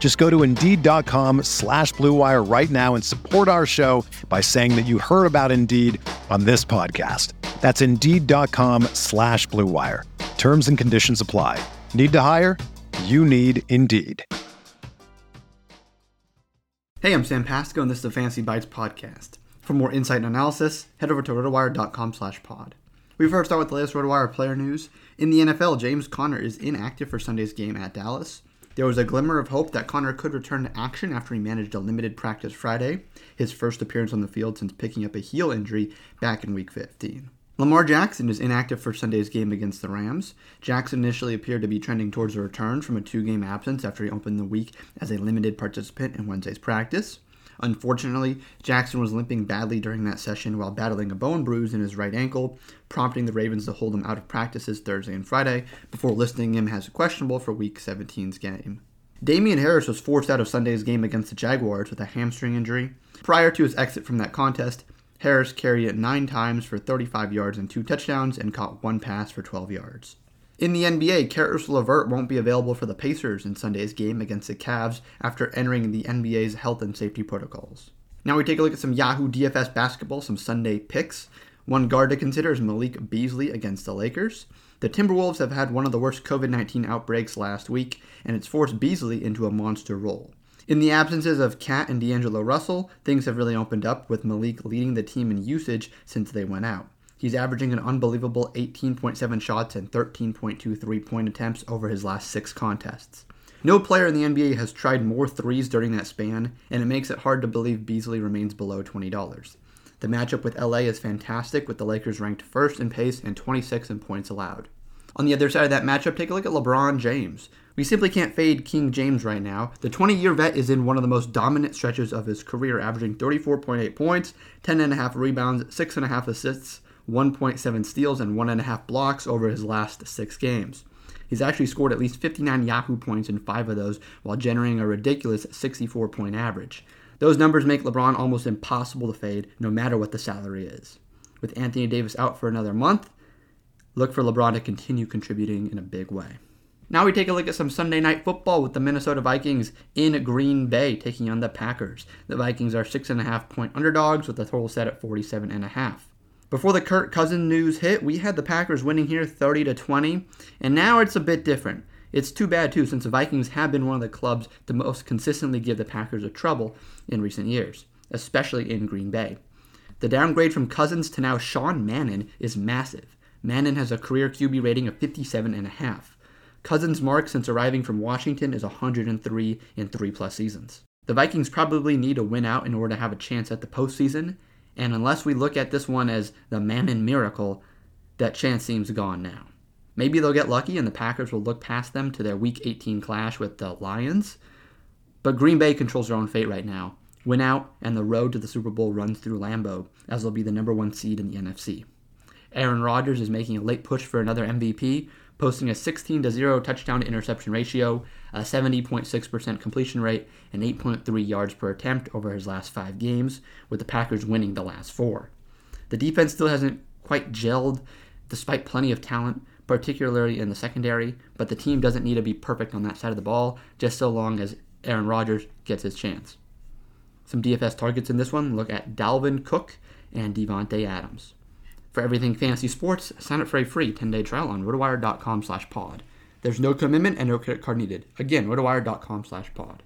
Just go to Indeed.com slash BlueWire right now and support our show by saying that you heard about Indeed on this podcast. That's Indeed.com slash BlueWire. Terms and conditions apply. Need to hire? You need Indeed. Hey, I'm Sam Pasco, and this is the Fantasy Bites podcast. For more insight and analysis, head over to rotowire.com slash pod. We first start with the latest RotoWire player news. In the NFL, James Conner is inactive for Sunday's game at Dallas. There was a glimmer of hope that Conner could return to action after he managed a limited practice Friday, his first appearance on the field since picking up a heel injury back in Week 15. Lamar Jackson is inactive for Sunday's game against the Rams. Jackson initially appeared to be trending towards a return from a two game absence after he opened the week as a limited participant in Wednesday's practice. Unfortunately, Jackson was limping badly during that session while battling a bone bruise in his right ankle, prompting the Ravens to hold him out of practices Thursday and Friday before listing him as questionable for Week 17's game. Damien Harris was forced out of Sunday's game against the Jaguars with a hamstring injury. Prior to his exit from that contest, Harris carried it nine times for 35 yards and two touchdowns and caught one pass for 12 yards. In the NBA, Caris LeVert won't be available for the Pacers in Sunday's game against the Cavs after entering the NBA's health and safety protocols. Now we take a look at some Yahoo DFS basketball, some Sunday picks. One guard to consider is Malik Beasley against the Lakers. The Timberwolves have had one of the worst COVID 19 outbreaks last week, and it's forced Beasley into a monster role. In the absences of KAT and D'Angelo Russell, things have really opened up, with Malik leading the team in usage since they went out. He's averaging an unbelievable 18.7 shots and 13.2 three point attempts over his last six contests. No player in the NBA has tried more threes during that span, and it makes it hard to believe Beasley remains below $20. The matchup with LA is fantastic, with the Lakers ranked first in pace and 26 in points allowed. On the other side of that matchup, take a look at LeBron James. We simply can't fade King James right now. The 20 year vet is in one of the most dominant stretches of his career, averaging 34.8 points, 10.5 rebounds, 6.5 assists, 1.7 steals, and 1.5 blocks over his last six games. He's actually scored at least 59 Yahoo points in five of those while generating a ridiculous 64 point average. Those numbers make LeBron almost impossible to fade no matter what the salary is. With Anthony Davis out for another month, look for LeBron to continue contributing in a big way. Now we take a look at some Sunday night football with the Minnesota Vikings in Green Bay taking on the Packers. The Vikings are six and a half point underdogs with the total set at 47 and a half. Before the Kirk Cousins news hit, we had the Packers winning here 30 to 20, and now it's a bit different. It's too bad too, since the Vikings have been one of the clubs to most consistently give the Packers a trouble in recent years, especially in Green Bay. The downgrade from Cousins to now Sean Mannion is massive. Mannion has a career QB rating of 57.5. Cousins' mark since arriving from Washington is 103 in three plus seasons. The Vikings probably need a win out in order to have a chance at the postseason, and unless we look at this one as the Mannion miracle, that chance seems gone now. Maybe they'll get lucky and the Packers will look past them to their Week 18 clash with the Lions. But Green Bay controls their own fate right now. Win out, and the road to the Super Bowl runs through Lambeau, as they'll be the number one seed in the NFC. Aaron Rodgers is making a late push for another MVP, posting a 16 to 0 touchdown to interception ratio, a 70.6% completion rate, and 8.3 yards per attempt over his last five games, with the Packers winning the last four. The defense still hasn't quite gelled, despite plenty of talent, particularly in the secondary, but the team doesn't need to be perfect on that side of the ball, just so long as Aaron Rodgers gets his chance. Some DFS targets in this one look at Dalvin Cook and Davante Adams. For everything fantasy sports, sign up for a free 10-day trial on rotowire.com slash pod. There's no commitment and no credit card needed. Again, rotowire.com slash pod.